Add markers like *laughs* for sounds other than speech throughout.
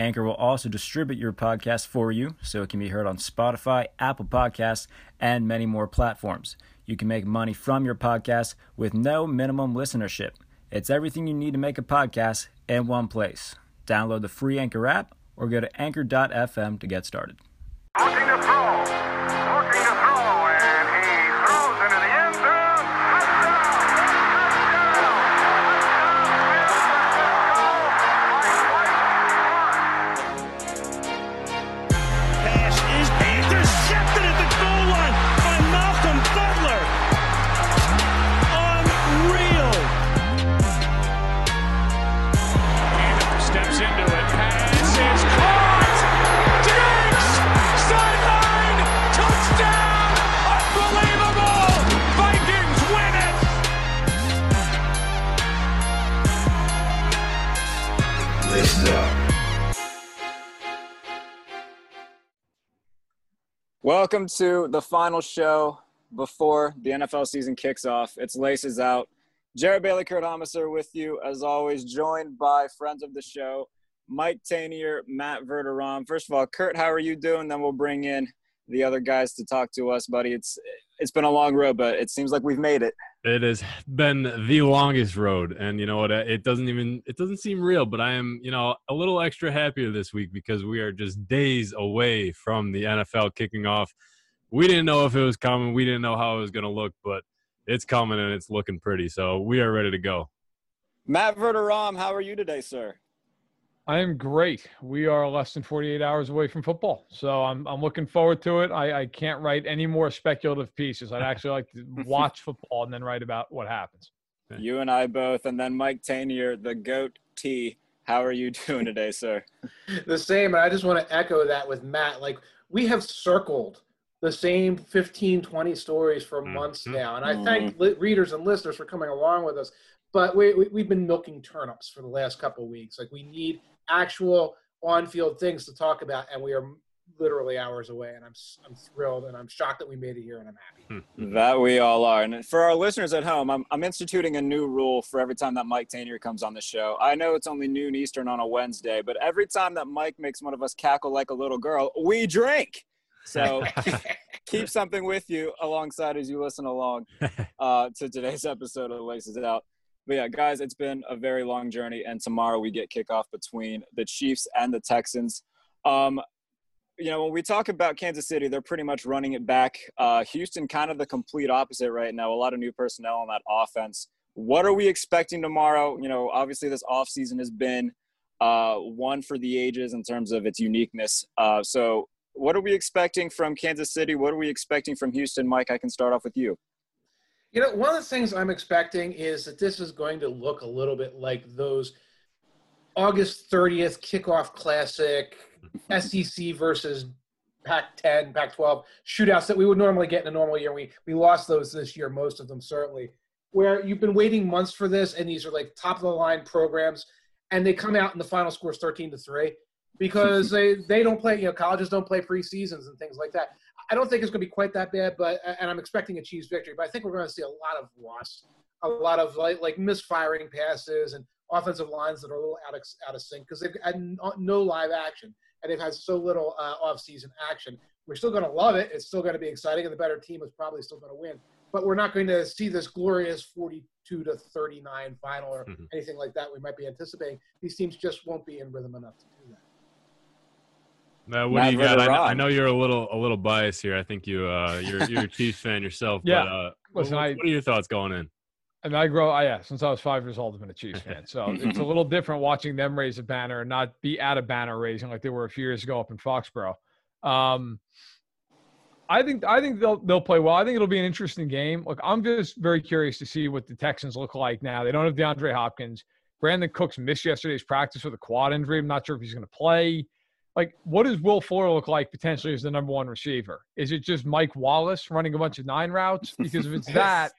Anchor will also distribute your podcast for you so it can be heard on Spotify, Apple Podcasts, and many more platforms. You can make money from your podcast with no minimum listenership. It's everything you need to make a podcast in one place. Download the free Anchor app or go to anchor.fm to get started. Into it. Pass is caught. Diggs! Sideline! Touchdown! Unbelievable! Vikings win it! Welcome to the final show before the NFL season kicks off. It's Laces Out. Jared Bailey, Kurt Homiser with you, as always, joined by friends of the show, Mike Tanier, Matt Verderame. First of all, Kurt, how are you doing? Then we'll bring in the other guys to talk to us, buddy. It's it's been a long road, but it seems like we've made it. It has been the longest road, and you know what? It doesn't even it doesn't seem real, but I am you know a little extra happier this week because we are just days away from the NFL kicking off. We didn't know if it was coming. We didn't know how it was going to look, but it's coming and it's looking pretty. So we are ready to go. Matt Verderame, how are you today, sir? I am great. We are less than 48 hours away from football. So I'm, I'm looking forward to it. I, I can't write any more speculative pieces. I'd actually like to *laughs* watch football and then write about what happens. You and I both, and then Mike Tanier, the goat T. How are you *laughs* doing today, sir? the same. And I just want to echo that with Matt. Like, we have circled the same 15, 20 stories for months Mhm. now. And I thank li- readers and listeners for coming along with us. But we, we, we've been milking turnips for the last couple of weeks. Like, we need actual on field things to talk about. And we are literally hours away. And I'm, s- I'm thrilled and I'm shocked that we made it here and I'm happy. That we all are. And for our listeners at home, I'm, I'm instituting a new rule for every time that Mike Tanier comes on the show. I know it's only noon Eastern on a Wednesday, but every time that Mike makes one of us cackle like a little girl, we drink. So *laughs* keep something with you alongside as you listen along *laughs* uh, to today's episode of Laces Out. But yeah, guys, it's been a very long journey, and tomorrow we get kickoff between the Chiefs and the Texans. Um, you know, when we talk about Kansas City, they're pretty much running it back. Uh, Houston, kind of the complete opposite right now. A lot of new personnel on that offense. What are we expecting tomorrow? You know, obviously this offseason has been uh, one for the ages in terms of its uniqueness. Uh, so, what are we expecting from Kansas City? What are we expecting from Houston? Mike, I can start off with you. You know, one of the things I'm expecting is that this is going to look a little bit like those August 30th kickoff classic *laughs* SEC versus Pac 10, Pac 12 shootouts that we would normally get in a normal year. We, we lost those this year, most of them certainly, where you've been waiting months for this, and these are like top of the line programs, and they come out and the final score is 13 to 3 because they, they don't play, you know, colleges don't play preseasons and things like that. I don't think it's going to be quite that bad, but and I'm expecting a Chiefs victory. But I think we're going to see a lot of loss, a lot of like like misfiring passes and offensive lines that are a little out of out of sync because they've had no- no live action and they've had so little uh, off-season action. We're still going to love it. It's still going to be exciting, and the better team is probably still going to win. But we're not going to see this glorious 42 to 39 final or Mhm. anything like that. We might be anticipating. These teams just won't be in rhythm enough to do that. Uh, what Matt do you got? I know, I know you're a little a little biased here. I think you uh, you're you're a Chiefs fan yourself. Yeah. But, uh, Listen, what, I- what are your thoughts going in? I mean, I grow, I, yeah, since I was five years old, I've been a Chiefs fan. So *laughs* it's a little different watching them raise a banner and not be at a banner raising like they were a few years ago up in Foxborough. Um, I think I think they'll they'll play well. I think it'll be an interesting game. Look, I'm just very curious to see what the Texans look like now. They don't have DeAndre Hopkins. Brandin Cooks missed yesterday's practice with a quad injury. I'm not sure if he's going to play. Like what does Will Fuller look like potentially as the number one receiver? Is it just Mike Wallace running a bunch of nine routes? *laughs* Because if it's that,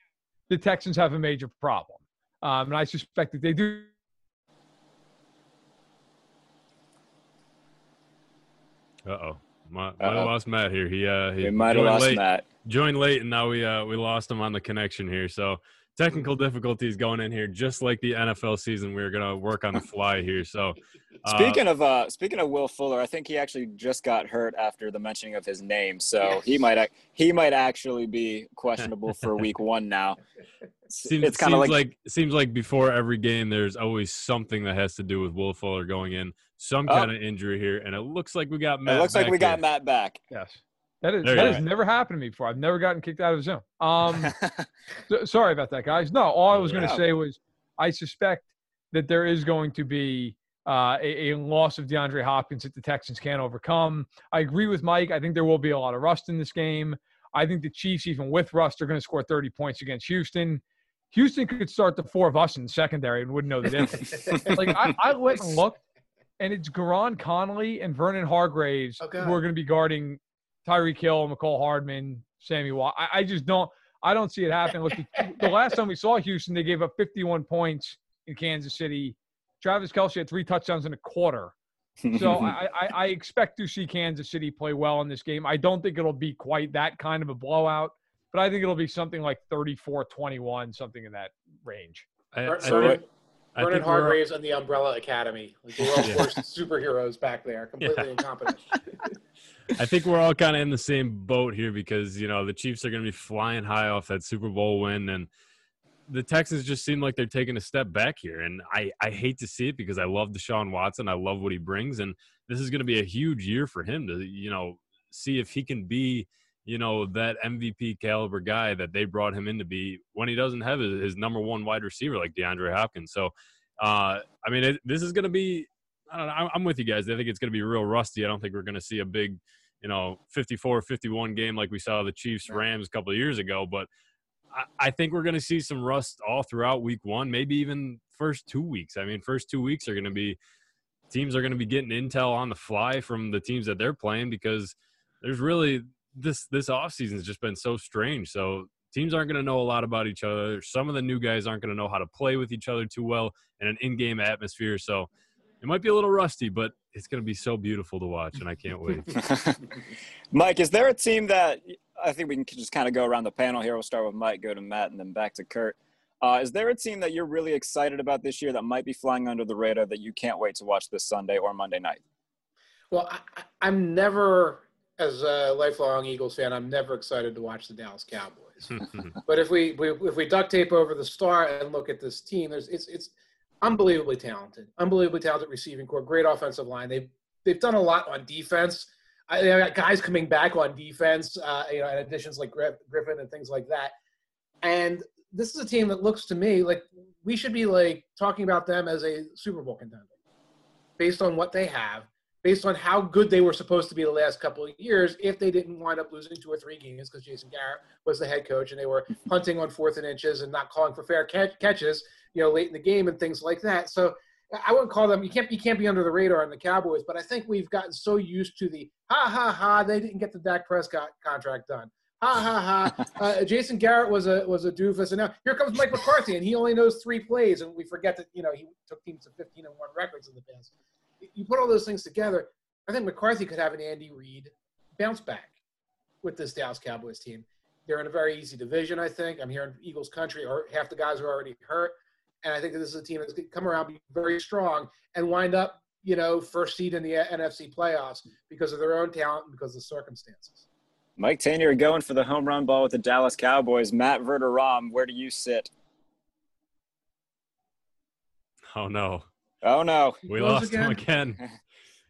the Texans have a major problem. Um, and I suspect that they do. Uh oh. Might, might have lost Matt here. He uh he might have joined lost late, Matt. joined late, and now we uh we lost him on the connection here. So technical difficulties going in here, just like the NFL season. We're gonna work on the fly here. So *laughs* uh, Speaking of uh, speaking of Will Fuller, I think he actually just got hurt after the mentioning of his name, so he might ac- he might actually be questionable for Week *laughs* One now. seems, it's kind of like, like, seems like before every game, there's always something that has to do with Will Fuller going in, some Oh. kind of injury here, and it looks like we got Matt. it looks like back we got. Matt back. Yes. That is There that has go. never happened to me before. I've never gotten kicked out of Zoom. Um, *laughs* so- sorry about that, guys. No, all I was going to Yeah. say was I suspect that there is going to be uh, a, a loss of DeAndre Hopkins that the Texans can't overcome. I agree with Mike. I think there will be a lot of rust in this game. I think the Chiefs, even with rust, are going to score 30 points against Houston. Houston could start the four of us in the secondary and wouldn't know the difference. *laughs* like I, I went and looked, and it's Gareon Conley and Vernon Hargreaves Oh, who are going to be guarding Tyreek Hill, Mecole Hardman, Sammy Watt. I, I just don't. I don't see it happening. Look, the, the last time we saw Houston, they gave up 51 points in Kansas City. Travis Kelce had three touchdowns in a quarter. So *laughs* I, I, I expect to see Kansas City play well in this game. I don't think it'll be quite that kind of a blowout, but I think it'll be something like 34-21, something in that range. I, I Ver- think- Vernon, I Vernon think we're- Hargreaves and the Umbrella Academy. Like, were all *laughs* Yeah. forced superheroes back there, completely Yeah. incompetent. *laughs* I think we're all kind of in the same boat here because you know the Chiefs are going to be flying high off that Super Bowl win, and the Texans just seem like they're taking a step back here. And I I hate to see it because I love Deshaun Watson, I love what he brings, and this is going to be a huge year for him to you know see if he can be you know that MVP caliber guy that they brought him in to be when he doesn't have his, his number one wide receiver like DeAndre Hopkins. So uh, I mean it, this is going to be. I don't know. I'm- with you guys. I think it's going to be real rusty. I don't think we're going to see a big, you know, 54 51 game like we saw the Chiefs Rams a couple of years ago. But I, I think we're going to see some rust all throughout week one, maybe even first two weeks. I mean, first two weeks are going to be teams are going to be getting intel on the fly from the teams that they're playing because there's really this this offseason has just been so strange. So teams aren't going to know a lot about each other. Some of the new guys aren't going to know how to play with each other too well in an in-game atmosphere. So it might be a little rusty, but it's going to be so beautiful to watch, and I can't wait. *laughs* *laughs* Mike, is there a team that I think we can just kind of go around the panel here? We'll start with Mike, go to Matt, and then back to Kurt. Uh, is there a team that you're really excited about this year that might be flying under the radar that you can't wait to watch this Sunday or Monday night? Well, I, I- I'm never, as a lifelong Eagles fan, I'm never excited to watch the Dallas Cowboys. *laughs* *laughs* but if we, we if we duct tape over the star and look at this team, there's it's it's unbelievably talented, unbelievably talented receiving core, great offensive line. They've they've done a lot on defense. I, they got guys coming back on defense, uh, you know, and additions like Griffin and things like that. And this is a team that looks to me like we should be like talking about them as a Super Bowl contender, based on what they have, based on how good they were supposed to be the last couple of years. If they didn't wind up losing two or three games because Jason Garrett was the head coach and they were hunting on fourth and inches and not calling for fair catch- catches, you know, late in the game and things like that. So I wouldn't call them. You can't. You can't be under the radar on the Cowboys. But I think we've gotten so used to the ha ha ha. They didn't get the Dak Prescott contract done. Ha ha ha. *laughs* Uh, Jason Garrett was a was a doofus, and now here comes Mike McCarthy, and he only knows three plays, and we forget that you know he took teams to 15 and one records in the past. You put all those things together. I think McCarthy could have an Andy Reid bounce back with this Dallas Cowboys team. They're in a very easy division, I think. I'm here in Eagles country, or half the guys are already hurt. And I think that this is a team that's going to come around, be very strong, and wind up, you know, first seed in the NFC playoffs because of their own talent and because of the circumstances. Mike Tanier going for the home run ball with the Dallas Cowboys. Matt Verderame, where do you sit? oh no, Oh no. we Close lost him again,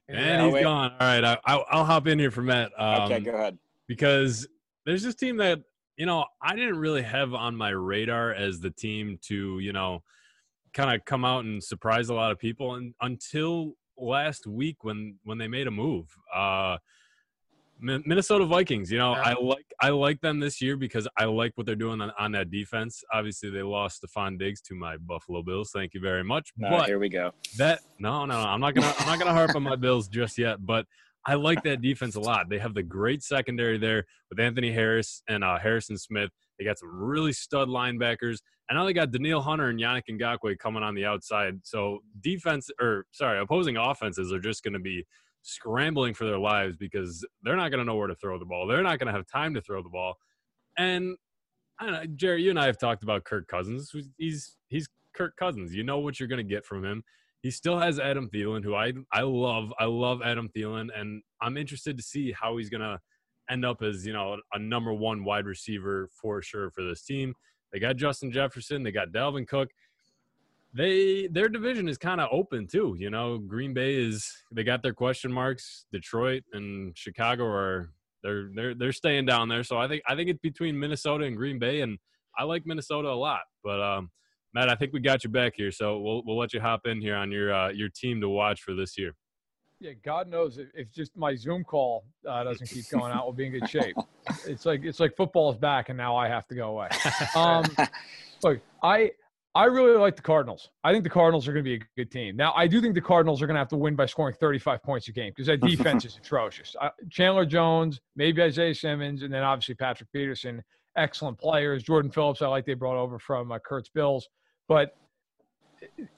And *laughs* and he's wait. gone. All right, I, I'll, I'll hop in here for Matt. Um, okay, go ahead. because there's this team that you know I didn't really have on my radar as the team to you know kind of come out and surprise a lot of people and until last week when when they made a move uh Min- Minnesota Vikings. You know, Yeah. I like I like them this year because I like what they're doing on, on that defense. Obviously, they lost Stefon Diggs to my Buffalo Bills. Thank you very much. But here we go. that no, no, no. I'm not gonna I'm not gonna harp on my Bills just yet. But I like that defense a lot. They have the great secondary there with Anthony Harris and uh, Harrison Smith. They got some really stud linebackers. And now they got Danielle Hunter and Yannick Ngakoue coming on the outside. So defense, or sorry, opposing offenses are just going to be scrambling for their lives because they're not going to know where to throw the ball. They're not going to have time to throw the ball. And I don't know, Jerry, you and I have talked about Kirk Cousins. He's he's Kirk Cousins. You know what you're going to get from him. He still has Adam Thielen, who I I love. I love Adam Thielen, and I'm interested to see how he's going to end up as you know a number one wide receiver for sure for this team. They got Justin Jefferson. They got Dalvin Cook. They their division is kind of open too. You know, Green Bay is they got their question marks. Detroit and Chicago are they're they're they're staying down there. So I think I think it's between Minnesota and Green Bay, and I like Minnesota a lot. But um, Matt, I think we got you back here, so we'll we'll let you hop in here on your uh, your team to watch for this year. Yeah, God knows if, if just my Zoom call uh, doesn't keep going out, we'll be in good shape. *laughs* It's like it's like football's back, and now I have to go away. *laughs* Um, look, I I really like the Cardinals. I think the Cardinals are going to be a good team. Now, I do think the Cardinals are going to have to win by scoring 35 points a game because that defense is *laughs* atrocious. Uh, Chandler Jones, maybe Isaiah Simmons, and then obviously Patrick Peterson, excellent players. Jordan Phillips, I like they brought over from uh, Kurt's Bills, but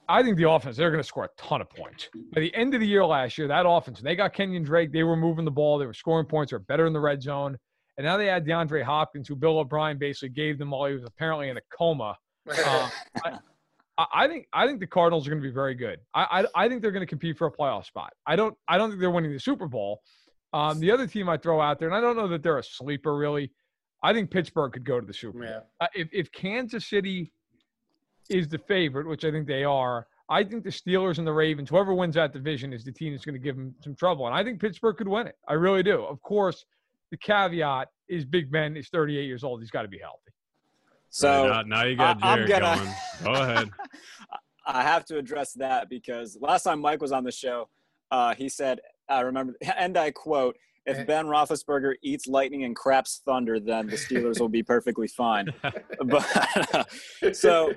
I think the offense, they're going to score a ton of points. By the end of the year last year, that offense, they got Kenyan Drake, they were moving the ball, they were scoring points, they were better in the red zone. And now they had DeAndre Hopkins, who Bill O'Brien basically gave them while he was apparently in a coma. Uh, I, I think I think the Cardinals are going to be very good. I, I I think they're going to compete for a playoff spot. I don't I don't think they're winning the Super Bowl. Um, the other team I throw out there, and I don't know that they're a sleeper really. I think Pittsburgh could go to the Super Bowl. Yeah. Uh, if if Kansas City is the favorite, which I think they are, I think the Steelers and the Ravens, whoever wins that division, is the team that's going to give them some trouble. And I think Pittsburgh could win it. I really do. Of course, the caveat is Big Ben is 38 years old. He's got to be healthy. So now, now you got I- I'm Jared gonna- going. Go ahead. *laughs* I have to address that because last time Mike was on the show, uh, he said, I remember, *laughs* and I quote, if Ben Roethlisberger eats lightning and craps thunder, then the Steelers will be perfectly fine. *laughs* But so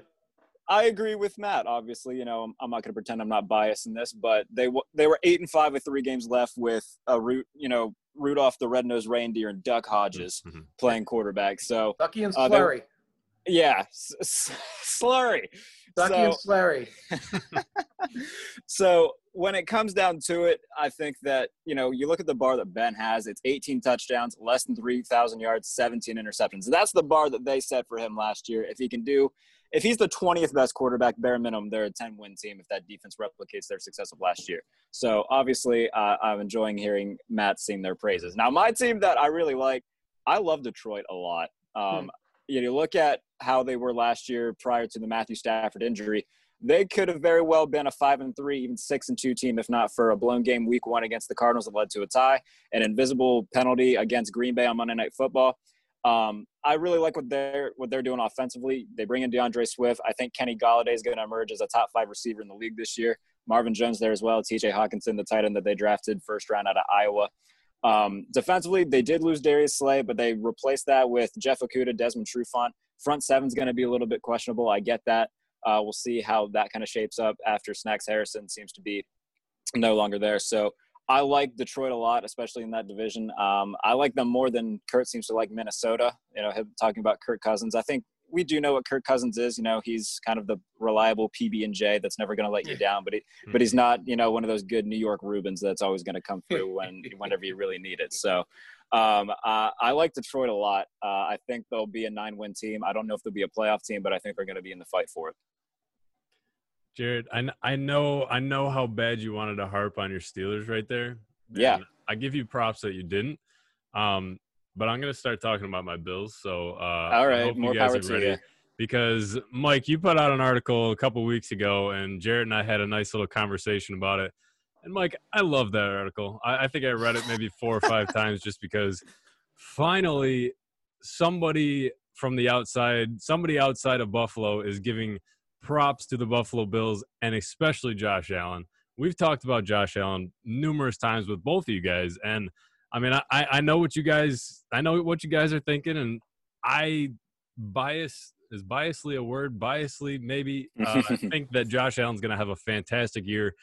I agree with Matt. Obviously, you know, I'm, I'm not going to pretend I'm not biased in this, but they w- they were eight and five with three games left with a root, you know, Rudolph the red-nosed reindeer and Duck Hodges Mhm. playing quarterback. So Ducky and Uh, Slurry. Yeah, s- s- *laughs* slurry. Ducky so, Slurry. *laughs* so when it comes down to it, I think that you know you look at the bar that Ben has. It's 18 touchdowns, less than 3,000 yards, 17 interceptions. That's the bar that they set for him last year. If he can do, if he's the 20th best quarterback, bare minimum, they're a 10 win team. If that defense replicates their success of last year. So obviously, uh, I'm enjoying hearing Matt sing their praises. Now, my team that I really like, I love Detroit a lot. Um, you, know, look at how they were last year prior to the Matthew Stafford injury they could have very well been a five and three, even six and two team, if not for a blown game week one against the Cardinals that led to a tie, an invisible penalty against Green Bay on Monday Night Football. Um, I really like what they're what they're doing offensively. They bring in D'Andre Swift. I think Kenny Golladay is going to emerge as a top five receiver in the league this year. Marvin Jones there as well. T.J. Hockenson, the tight end that they drafted first round out of Iowa. Um, defensively, they did lose Darius Slay, but they replaced that with Jeff Okudah, Desmond Trufant. Front seven's going to be a little bit questionable. I get that. Uh, we'll see how that kind of shapes up after Snacks Harrison seems to be no longer there. So I like Detroit a lot, especially in that division. Um, I like them more than Kurt seems to like Minnesota. You know, him talking about Kirk Cousins. I think we do know what Kirk Cousins is. You know, he's kind of the reliable PB and J that's never going to let you down. But he, but he's not, you know, one of those good New York Rubens that's always going to come *laughs* through when whenever you really need it. So um, uh, I like Detroit a lot. Uh, I think they'll be a nine-win team. I don't know if they'll be a playoff team, but I think they're going to be in the fight for it. Jared, I, I know I know how bad you wanted to harp on your Steelers right there. Yeah. I give you props that you didn't. Um, but I'm gonna start talking about my Bills. So uh, All right, more power to you. Because Mike, you put out an article a couple weeks ago, and Jared and I had a nice little conversation about it. And Mike, I love that article. I, I think I read it maybe four or five *laughs* times just because finally somebody from the outside, somebody outside of Buffalo is giving props to the Buffalo Bills and especially Josh Allen. We've talked about Josh Allen numerous times with both of you guys, and I mean, I, I know what you guys, I know what you guys are thinking, and I bias is biasly a word, biasly maybe. Uh, I *laughs* think that Josh Allen's going to have a fantastic year.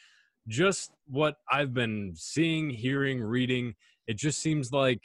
Just what I've been seeing, hearing, reading, it just seems like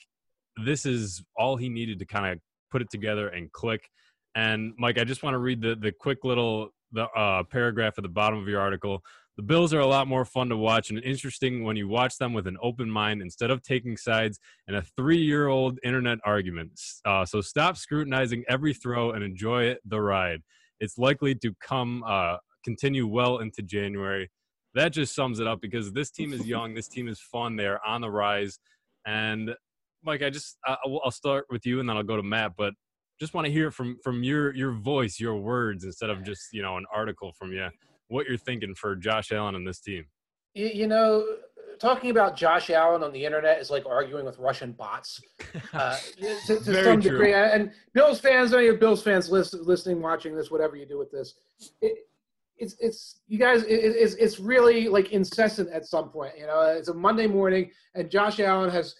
this is all he needed to kind of put it together and click. And Mike, I just want to read the the quick little the uh, paragraph at the bottom of your article. The Bills are a lot more fun to watch and interesting when you watch them with an open mind instead of taking sides in a three-year-old internet argument. Uh, so stop scrutinizing every throw and enjoy the ride. It's likely to come uh, continue well into January. That just sums it up because this team is young. This team is fun. They are on the rise. And Mike, I just I, I'll start with you and then I'll go to Matt. But just want to hear from from your your voice, your words, instead of just you know an article from you. What you're thinking for Josh Allen and this team? You, you know, talking about Josh Allen on the internet is like arguing with Russian bots *laughs* uh, to, to some true. degree. And Bills fans, any of Bills fans listen, listening, watching this, whatever you do with this, it, it's it's you guys. It, it's it's really like incessant at some point. You know, it's a Monday morning, and Josh Allen has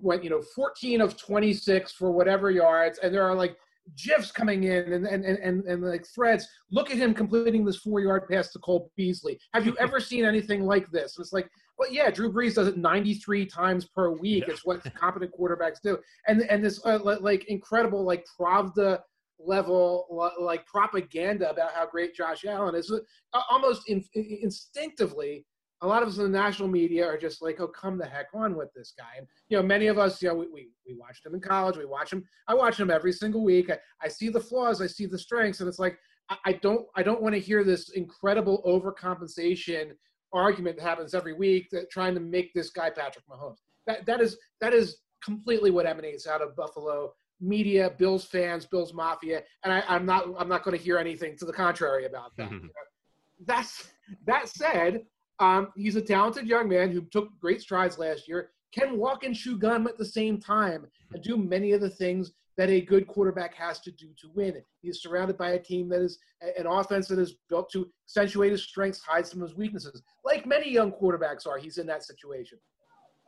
went you know 14 of 26 for whatever yards, and there are like gifs coming in and and, and, and, and like threads. Look at him completing this four yard pass to Cole Beasley. Have you ever seen anything like this? And It's like, well, yeah, Drew Brees does it 93 times per week. It's what *laughs* competent quarterbacks do. And and this uh, like incredible like Pravda level like propaganda about how great Josh Allen is. Uh, Almost in, instinctively, a lot of us in the national media are just like, oh, come the heck on with this guy. And, you know, many of us, you know, we, we, we watched him in college. We watch him. I watch him every single week. I, I see the flaws. I see the strengths. And it's like, I, I don't, I don't want to hear this incredible overcompensation argument that happens every week that trying to make this guy Patrick Mahomes. That, that is, that is completely what emanates out of Buffalo media, Bills fans, Bills mafia. And I, I'm not, I'm not going to hear anything to the contrary about that. *laughs* You know? That's, that said, um, he's a talented young man who took great strides last year, can walk and chew gum at the same time and do many of the things that a good quarterback has to do to win. He's surrounded by a team that is an offense that is built to accentuate his strengths, hide some of his weaknesses. Like many young quarterbacks are, he's in that situation.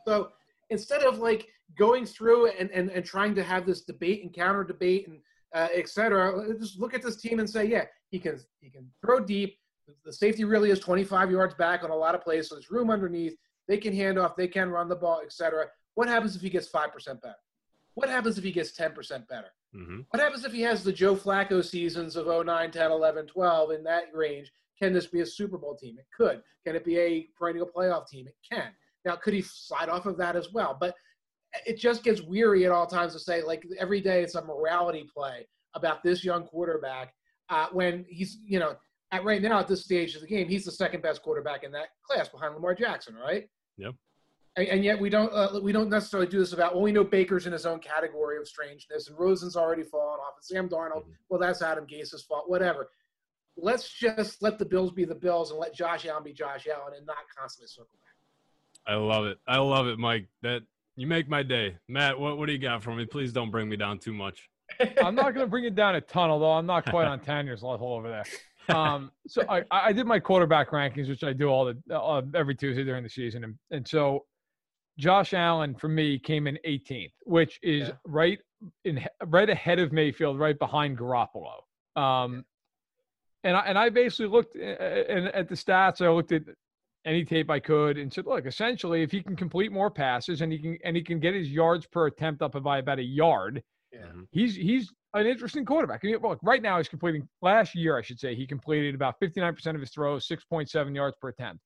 So instead of like going through and, and, and trying to have this debate and counter debate and uh, et cetera, just look at this team and say, yeah, he can he can throw deep. The safety really is 25 yards back on a lot of plays, so there's room underneath. They can hand off, they can run the ball, etc. What happens if he gets 5% better? What happens if he gets 10% better? Mm-hmm. What happens if he has the Joe Flacco seasons of 09, 10, 11, 12 in that range? Can this be a Super Bowl team? It could. Can it be a perennial playoff team? It can. Now, could he slide off of that as well? But it just gets weary at all times to say, like, every day it's a morality play about this young quarterback uh, when he's, you know, at right now at this stage of the game, he's the second best quarterback in that class behind Lamar Jackson, right? Yep. And, and yet we don't uh, we don't necessarily do this about well we know Baker's in his own category of strangeness and Rosen's already fallen off and Sam Darnold Mhm. well that's Adam Gase's fault whatever. Let's just let the Bills be the Bills and let Josh Allen be Josh Allen and not constantly circle back. I love it. I love it, Mike. That you make my day. Matt, what what do you got for me? Please don't bring me down too much. *laughs* I'm not going to bring it down a ton, although I'm not quite on Tanier's level over there. Um, so I, I did my quarterback rankings, which I do all the uh, every Tuesday during the season, and, and so Josh Allen for me came in 18th, which is Yeah. right in right ahead of Mayfield, right behind Garoppolo. Um, and I and I basically looked at, at the stats. I looked at any tape I could and said, look, essentially, if he can complete more passes and he can and he can get his yards per attempt up by about a yard, Yeah. he's he's an interesting quarterback. I mean, look, right now he's completing. Last year, I should say, he completed about 59% of his throws, 6.7 yards per attempt.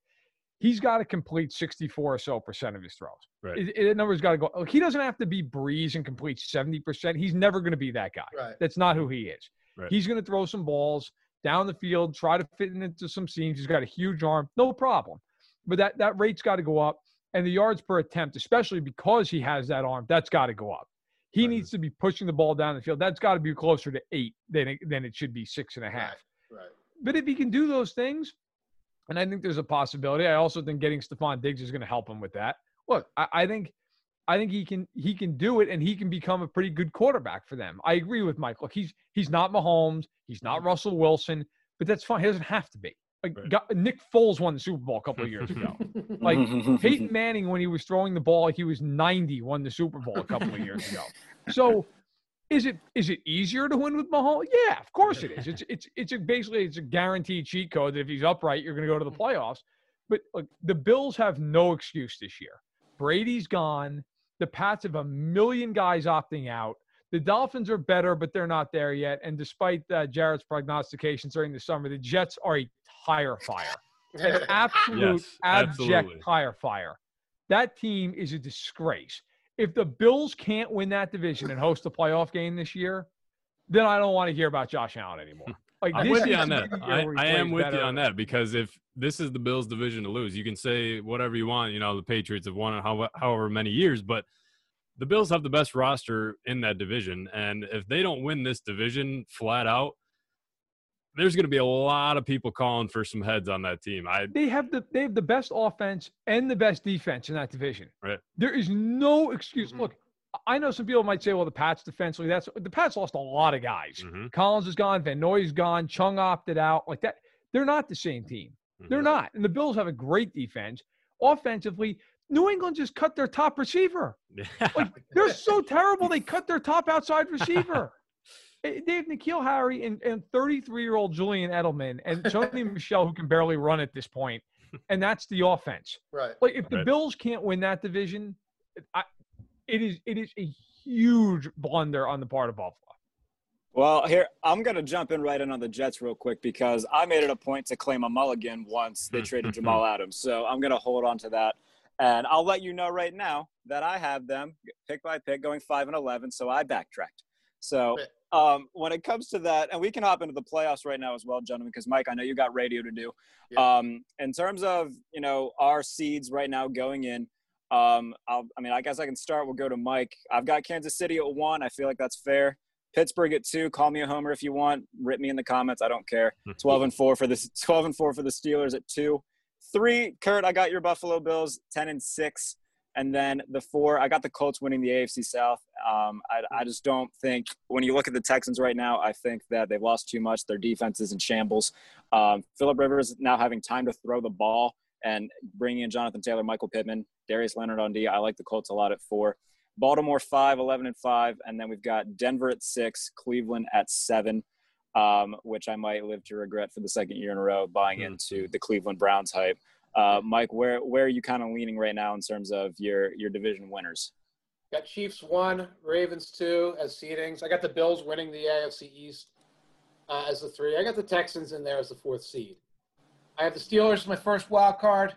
He's got to complete 64 or so percent of his throws. Right. It, it, that number's got to go. Look, he doesn't have to be Brees and complete 70%. He's never going to be that guy. Right. That's not who he is. Right. He's going to throw some balls down the field, try to fit into some seams. He's got a huge arm, no problem. But that that rate's got to go up, and the yards per attempt, especially because he has that arm, that's got to go up. He Right. needs to be pushing the ball down the field. That's got to be closer to eight than it, than it should be six and a half. Right. But if he can do those things, and I think there's a possibility. I also think getting Stefon Diggs is going to help him with that. Look, I, I think I think he can he can do it and he can become a pretty good quarterback for them. I agree with Mike. Look, he's he's not Mahomes, he's not mm-hmm. Russell Wilson, but that's fine. He doesn't have to be. Like Right. got, Nick Foles won the Super Bowl a couple of years ago. *laughs* Like *laughs* Peyton Manning, when he was throwing the ball like he was 90, won the Super Bowl a couple of years ago. So, is it is it easier to win with Mahomes? Yeah, of course it is. It's it's it's a, basically it's a guaranteed cheat code that if he's upright, you're going to go to the playoffs. But look, the Bills have no excuse this year. Brady's gone. The Pats have a million guys opting out. The Dolphins are better, but they're not there yet. And despite uh, Jared's prognostications during the summer, the Jets are a tire fire an *laughs* absolute Yes, abject absolutely. tire fire. That team is a disgrace. If the Bills can't win that division and host a playoff game this year, then I don't want to hear about Josh Allen anymore. *laughs* Like I'm this with you on that. year I, I am plays with you on that because if this is the Bills' division to lose, you can say whatever you want. You know, the Patriots have won it how, however many years, but the Bills have the best roster in that division. And if they don't win this division flat out, there's going to be a lot of people calling for some heads on that team. I They have the they have the best offense and the best defense in that division. Right. There is no excuse. Mhm. Look, I know some people might say, "Well, the Pats defensively, that's the Pats lost a lot of guys. Mhm. Collins is gone, Van Noy is gone, Chung opted out. Like that, they're not the same team. They're Mhm. not. And the Bills have a great defense. Offensively, New England just cut their top receiver. *laughs* Like they're so terrible. They cut their top outside receiver. *laughs* They have N'Keal Harry and, and 33 year old Julian Edelman and Tony *laughs* Michelle, who can barely run at this point. point, and that's the offense. right. Like if the Right. Bills can't win that division, I, it is it is a huge blunder on the part of Buffalo. Well, here I'm gonna jump in right in on the Jets real quick because I made it a point to claim a mulligan once they traded Jamal Adams. So I'm gonna hold on to that, and I'll let you know right now that I have them pick by pick going five and eleven. So I backtracked. So um, when it comes to that, and we can hop into the playoffs right now as well, gentlemen, because Mike, I know you got radio to do. Yeah. Um, in terms of you know our seeds right now going in, um, I'll, I mean, I guess I can start. We'll go to Mike. I've got Kansas City at one. I feel like that's fair. Pittsburgh at two. Call me a homer if you want. Rip me in the comments. I don't care. *laughs* Twelve and four for the twelve and four for the Steelers at two. Three, Kurt. I got your Buffalo Bills ten and six, and then the four. I got the Colts winning the AFC South. Um, I, I just don't think when you look at the Texans right now, I think that they've lost too much. Their defense is in shambles. Um, Philip Rivers now having time to throw the ball and bringing in Jonathan Taylor, Michael Pittman, Darius Leonard on D. I like the Colts a lot at four. Baltimore five, 11 and five, and then we've got Denver at six, Cleveland at seven, um, which I might live to regret for the second year in a row buying into the Cleveland Browns hype. Uh, Mike, where where are you kind of leaning right now in terms of your your division winners? Got Chiefs one, Ravens two as seedings. I got the Bills winning the AFC East uh, as the three. I got the Texans in there as the fourth seed. I have the Steelers as my first wild card.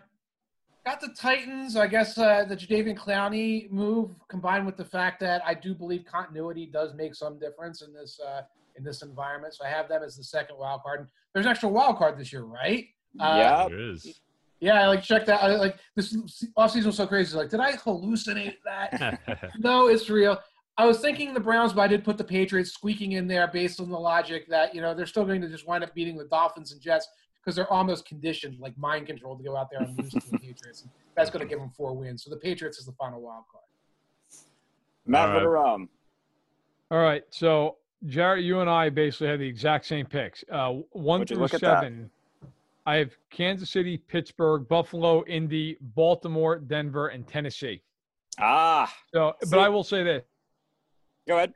Got the Titans. I guess uh, the Jadeveon Clowney move combined with the fact that I do believe continuity does make some difference in this uh, in this environment. So I have them as the second wild card. And there's an extra wild card this year, right? Uh, yeah, There is. Yeah, I like check that. I, like this offseason was so crazy. Like, did I hallucinate that? *laughs* no, it's real. I was thinking the Browns, but I did put the Patriots squeaking in there based on the logic that you know they're still going to just wind up beating the Dolphins and Jets because they're almost conditioned, like mind controlled, to go out there and lose to the Patriots. And that's going to give them four wins. So the Patriots is the final wild card. Matt, All what are um? All right. So, Jared, you and I basically have the exact same picks. Uh, one Would through look seven. I have Kansas City, Pittsburgh, Buffalo, Indy, Baltimore, Denver, and Tennessee. Ah, So, See- but I will say this: go ahead.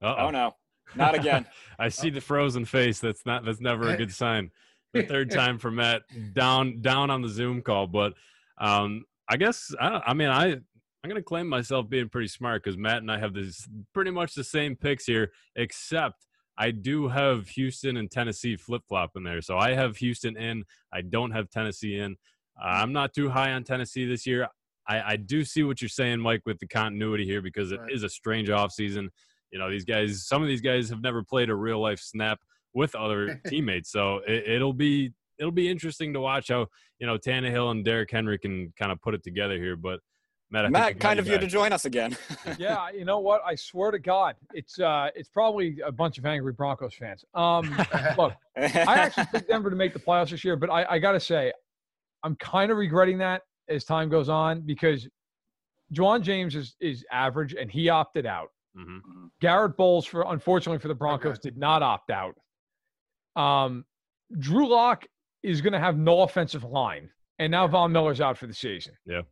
Uh-oh. Oh no, not again. *laughs* I see the frozen face. That's not. That's never a good sign. The *laughs* third time for Matt down down on the Zoom call, but um, I guess I, I mean I I'm gonna claim myself being pretty smart because Matt and I have this pretty much the same picks here, except I do have Houston and Tennessee flip flop in there. So I have Houston in. I don't have Tennessee in. Uh, I'm not too high on Tennessee this year. I, I do see what you're saying, Mike, with the continuity here because it is Right. a strange offseason. You know, these guys, some of these guys have never played a real life snap with other *laughs* teammates. So it, it'll be it'll be interesting to watch how you know Tannehill and Derrick Henry can kind of put it together here. But Matt, I Matt, got kind of you back. to join us again. *laughs* yeah, you know what? I swear to God, it's uh, it's probably a bunch of angry Broncos fans. Um, *laughs* look, I actually *laughs* picked Denver to make the playoffs this year, but I, I got to say, I'm kind of regretting that as time goes on because Ja'Wuan James is is average and he opted out. Mhm. Garett Bolles, for unfortunately for the Broncos, did not opt out. Um, Drew Lock is going to have no offensive line, and now Von Miller's out for the season. Yeah.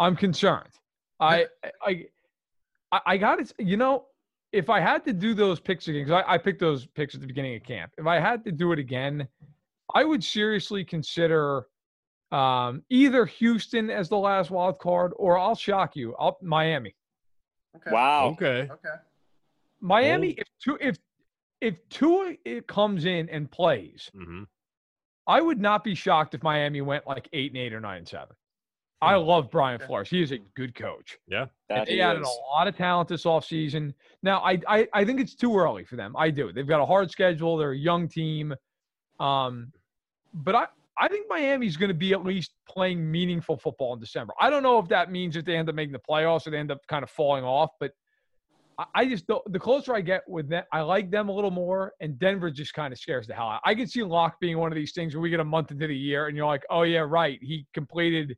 I'm concerned. I I I, I got it. You know, if I had to do those picks again, because I, I picked those picks at the beginning of camp. If I had to do it again, I would seriously consider um, either Houston as the last wild card, or I'll shock you, I'll, Miami. Okay. Wow. Okay. Okay. Miami, if Tua, if if Tua it comes in and plays, hmm I would not be shocked if Miami went like eight and eight or nine and seven. I love Brian Okay. Flores. He is a good coach. That he they added is. a lot of talent this offseason. Now, I, I I think it's too early for them. I do. They've got a hard schedule. They're a young team. Um, but I, I think Miami's going to be at least playing meaningful football in December. I don't know if that means that they end up making the playoffs or they end up kind of falling off, but I, I just the, the closer I get with them, I like them a little more. And Denver just kind of scares the hell out. I can see Lock being one of these things where we get a month into the year and you're like, oh yeah, right. He completed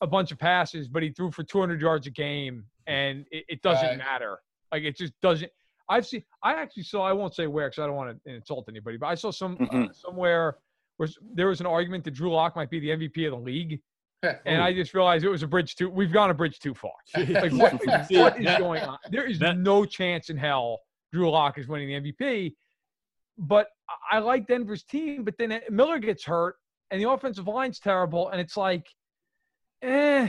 a bunch of passes, but he threw for 200 yards a game, and it, it doesn't Right. matter. Like it just doesn't. I've seen. I actually saw. I won't say where because I don't want to insult anybody, but I saw some uh, Mhm. somewhere where there was an argument that Drew Lock might be the MVP of the league, and. I just realized it was a bridge too. We've gone a bridge too far. *laughs* Like what, what is going on? There is no chance in hell Drew Lock is winning the MVP. But I- I like Denver's team, but then Miller gets hurt, and the offensive line's terrible, and it's like, eh.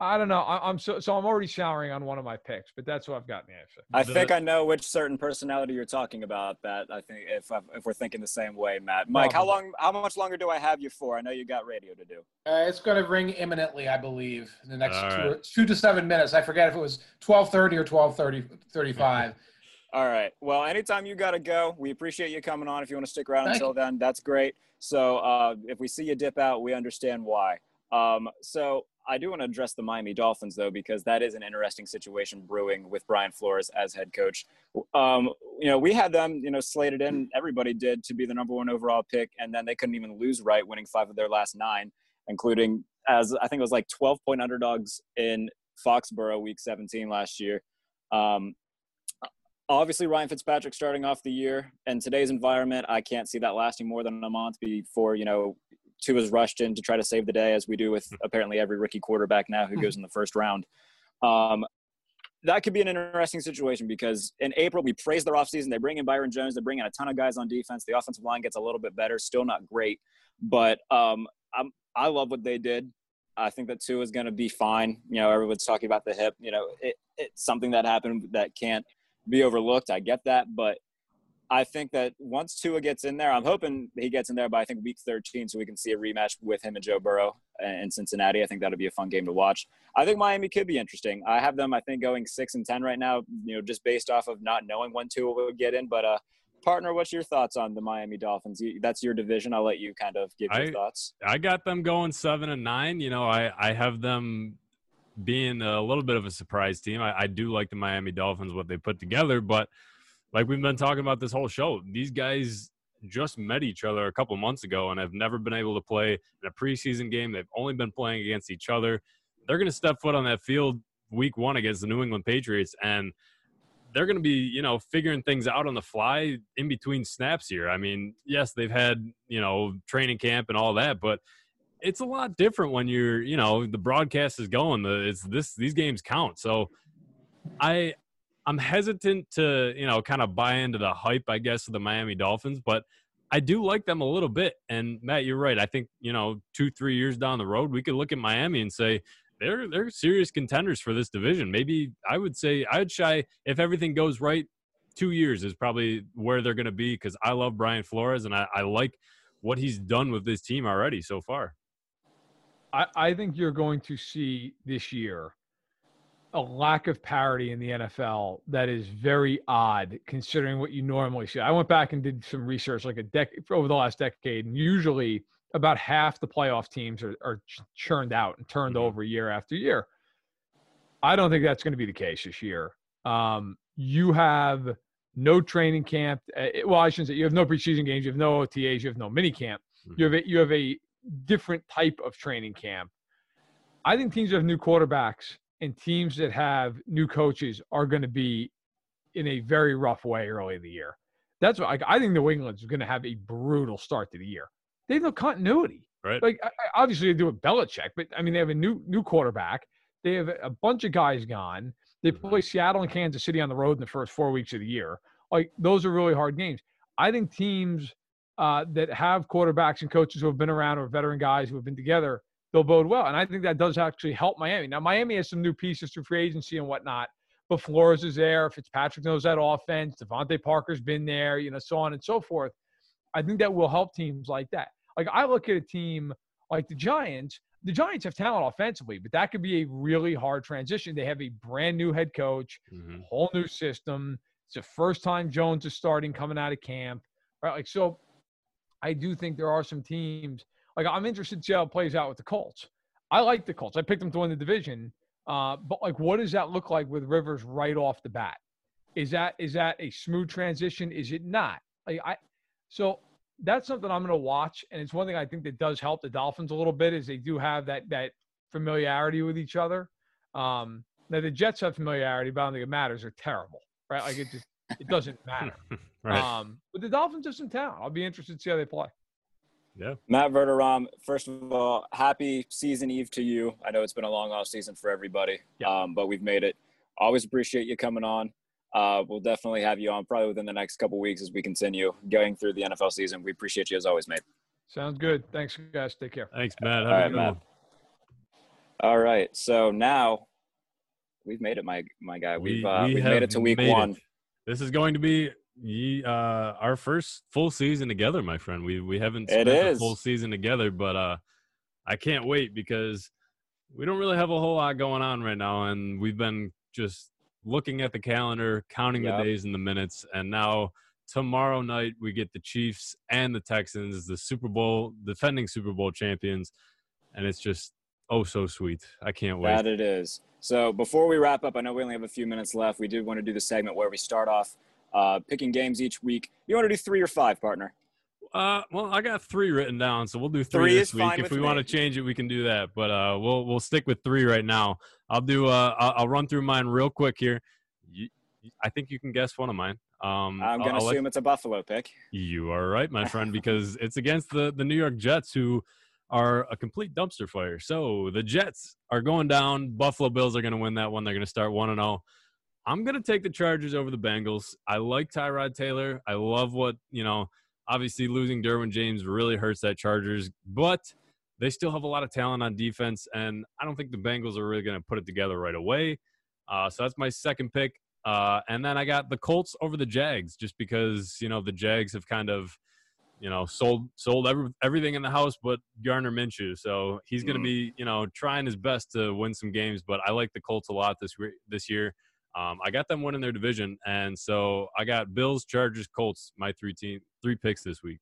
I don't know. I, I'm so so. I'm already showering on one of my picks, but that's what I've got in the AFC. I The- think I know which certain personality you're talking about. That I think if I- if we're thinking the same way, Matt. Mike, how long? How much longer do I have you for? I know you got radio to do. Uh, it's going to ring imminently, I believe, in the next All two, right. two to seven minutes. I forget if it was 12:30 or 12:30, 35. *laughs* All right. Well, anytime you got to go, we appreciate you coming on. If you want to stick around Thank until then, that's great. So uh, if we see you dip out, we understand why. Um, so I do want to address the Miami Dolphins, though, because that is an interesting situation brewing with Brian Flores as head coach. Um, you know, we had them, you know, slated in, everybody did, to be the number one overall pick, and then they couldn't even lose right, winning five of their last nine, including as I think it was like 12 point underdogs in Foxborough week 17 last year. Um, obviously Ryan Fitzpatrick starting off the year in today's environment, I can't see that lasting more than a month before, you know, Tua is rushed in to try to save the day as we do with apparently every rookie quarterback now who goes in the first round. Um, that could be an interesting situation because in April we praise their offseason. They bring in Byron Jones. They bring in a ton of guys on defense. The offensive line gets a little bit better, still not great, but um, I'm, I love what they did. I think that Tua is going to be fine. You know, everyone's talking about the hip. You know, it, it's something that happened that can't be overlooked. I get that, but I think that once Tua gets in there, I'm hoping he gets in there by I think week 13, so we can see a rematch with him and Joe Burrow in Cincinnati. I think that'll be a fun game to watch. I think Miami could be interesting. I have them, I think, going six and ten right now. You know, just based off of not knowing when Tua would get in. But uh, partner, what's your thoughts on the Miami Dolphins? That's your division. I'll let you kind of give your I- thoughts. I got them going seven and nine. You know, I I have them being a little bit of a surprise team. I, I do like the Miami Dolphins what they put together, but like we've been talking about this whole show, these guys just met each other a couple months ago and have never been able to play in a preseason game. They've only been playing against each other. They're going to step foot on that field week one against the New England Patriots and they're going to be, you know, figuring things out on the fly in between snaps here. I mean, yes, they've had, you know, training camp and all that, but it's a lot different when you're, you know, the broadcast is going. The it's this these games count. So I I'm hesitant to, you know, kind of buy into the hype, I guess, of the Miami Dolphins, but I do like them a little bit. And Matt, you're right. I think, you know, two, three years down the road, we could look at Miami and say, they're they're serious contenders for this division. Maybe I would say I'd shy if everything goes right. Two years is probably where they're going to be because I love Brian Flores and I, I like what he's done with this team already so far. I, I think you're going to see this year a lack of parity in the NFL that is very odd considering what you normally see. I went back and did some research like a decade over the last decade, and usually about half the playoff teams are, are churned out and turned Mhm. over year after year. I don't think that's going to be the case this year. Um, you have no training camp. Uh, well, I shouldn't say you have no preseason games. You have no OTAs. You have no mini camp. You have a, you have a different type of training camp. I think teams that have new quarterbacks and teams that have new coaches are going to be in a very rough way early in the year. That's what I, I think New England's going to have a brutal start to the year. They have no continuity. Right. Like I, obviously they do with Belichick, but I mean they have a new new quarterback. They have a bunch of guys gone. They Mhm. play Seattle and Kansas City on the road in the first four weeks of the year. Like those are really hard games. I think teams uh, that have quarterbacks and coaches who have been around or veteran guys who have been together, they'll bode well. And I think that does actually help Miami. Now Miami has some new pieces through free agency and whatnot. But Flores is there. Fitzpatrick knows that offense. DeVante Parker's been there. You know, so on and so forth. I think that will help teams like that. Like I look at a team like the Giants. The Giants have talent offensively, but that could be a really hard transition. They have a brand new head coach, Mhm. whole new system. It's the first time Jones is starting coming out of camp, right? Like so, I do think there are some teams. Like I'm interested to see how it plays out with the Colts. I like the Colts. I picked them to win the division, uh, but like, what does that look like with Rivers right off the bat? Is that is that a smooth transition? Is it not? Like I, so that's something I'm going to watch, and it's one thing I think that does help the Dolphins a little bit is they do have that that familiarity with each other. Um, now the Jets have familiarity, but I don't think it matters. They're terrible, right? Like it just it doesn't *laughs* matter. right. Um, but the Dolphins are some talent. I'll be interested to see how they play. Yeah. Matt Verderame, first of all, happy season eve to you. I know it's been a long off season for everybody, Yeah. um, but we've made it. Always appreciate you coming on. Uh, we'll definitely have you on probably within the next couple weeks as we continue going through the NFL season. We appreciate you as always, mate. Sounds good. Thanks, guys. Take care. Thanks, Matt. Have All a right, good Matt. one. All right, so now we've made it, my my guy. We've uh, we have made it to week made it. one. This is going to be ye- uh, our first full season together, my friend. We we haven't spent a full season together, but uh, I can't wait because we don't really have a whole lot going on right now, and we've been just looking at the calendar, counting Yep. the days and the minutes, and now tomorrow night we get the Chiefs and the Texans, the Super Bowl defending Super Bowl champions, and it's just oh so sweet. I can't wait. That it is. So before we wrap up, I know we only have a few minutes left. We did want to do the segment where we start off uh, picking games each week. You want to do three or five, partner? Uh, well, I got three written down, so we'll do three, Three this is week. If we want to change it, we can do that. But uh, we'll we'll stick with three right now. I'll do. Uh, I'll, I'll run through mine real quick here. You, I think you can guess one of mine. Um, I'm going to let- assume it's a Buffalo pick. you are right, my friend, because *laughs* it's against the the New York Jets, who are a complete dumpster fire. So the Jets are going down. Buffalo Bills are going to win that one. They're going to start one and zero. I'm going to take the Chargers over the Bengals. I like Tyrod Taylor. I love what you know. Obviously, losing Derwin James really hurts that Chargers, but they still have a lot of talent on defense, and I don't think the Bengals are really going to put it together right away. Uh, so that's my second pick. Uh, and then I got the Colts over the Jags, just because you know the Jags have kind of, you know, sold sold every, everything in the house but Gardner Minshew. So he's going to Mhm. be, you know, trying his best to win some games. But I like the Colts a lot this re- this year. Um, I got them winning their division, and so I got Bills, Chargers, Colts, my three team three picks this week.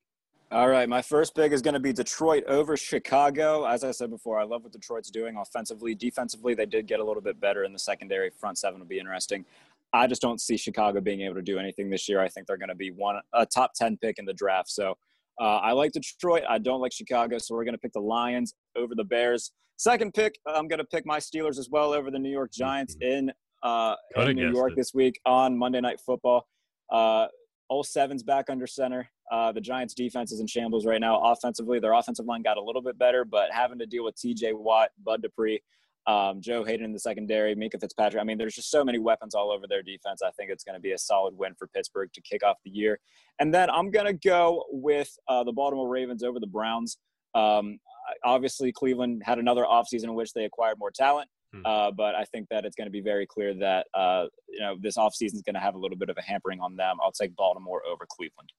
All right, my first pick is going to be Detroit over Chicago. As I said before, I love what Detroit's doing offensively. Defensively, they did get a little bit better in the secondary. Front seven will be interesting. I just don't see Chicago being able to do anything this year. I think they're going to be one a top ten pick in the draft. So uh, I like Detroit. I don't like Chicago. So we're going to pick the Lions over the Bears. Second pick, I'm going to pick my Steelers as well over the New York Giants in uh, in New York it. this week on Monday Night Football. Uh, all sevens back under center. Uh, the Giants' defense is in shambles right now. Offensively, their offensive line got a little bit better, but having to deal with T.J. Watt, Bud Dupree, um, Joe Haden in the secondary, Minkah Fitzpatrick. I mean, there's just so many weapons all over their defense. I think it's going to be a solid win for Pittsburgh to kick off the year. And then I'm going to go with uh, the Baltimore Ravens over the Browns. Um, obviously, Cleveland had another offseason in which they acquired more talent. Hmm. Uh, but I think that it's going to be very clear that uh, you know this offseason is going to have a little bit of a hampering on them. I'll take Baltimore over Cleveland.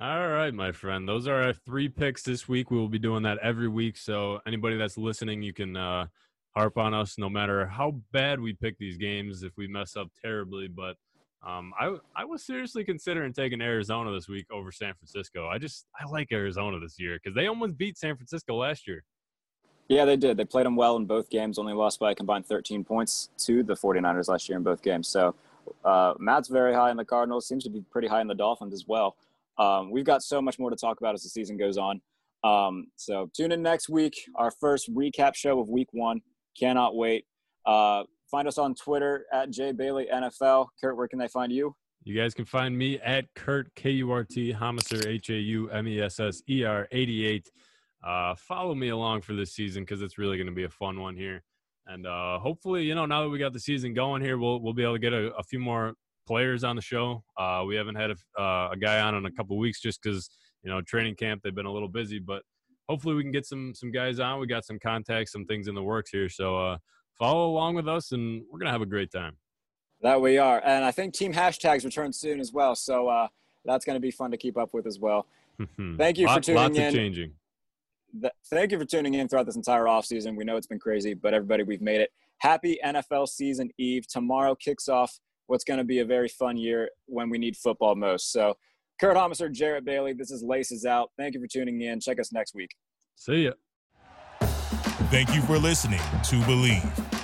All right, my friend. Those are our three picks this week. We will be doing that every week. So anybody that's listening, you can uh, harp on us no matter how bad we pick these games if we mess up terribly. But um, I I was seriously considering taking Arizona this week over San Francisco. I just I like Arizona this year because they almost beat San Francisco last year. Yeah, they did. They played them well in both games, only lost by a combined 13 points to the 49ers last year in both games. So uh, Matt's very high in the Cardinals, seems to be pretty high in the Dolphins as well. Um, we've got so much more to talk about as the season goes on. Um, so tune in next week, our first recap show of week one. Cannot wait. Uh, find us on Twitter at Jay Bailey NFL. Kurt, where can they find you? You guys can find me at Kurt K U R T Haumesser H A U M E S S E R 88. Uh, follow me along for this season because it's really going to be a fun one here. And uh, hopefully, you know, now that we got the season going here, we'll we'll be able to get a, a few more players on the show. Uh, we haven't had a, uh, a guy on in a couple weeks just because you know training camp they've been a little busy, but hopefully we can get some some guys on. We got some contacts, some things in the works here. So uh, follow along with us, and we're gonna have a great time. That we are, and I think team hashtags return soon as well. So uh, that's going to be fun to keep up with as well. *laughs* Thank you Lot- for tuning lots in. of changing. Th- thank you for tuning in throughout this entire offseason. We know it's been crazy, but everybody, we've made it. Happy NFL season eve. Tomorrow kicks off what's going to be a very fun year when we need football most. So, Kurt Haumesser, Jarrett Bailey, this is Laces Out. Thank you for tuning in. Check us next week. See ya. Thank you for listening to Bleav.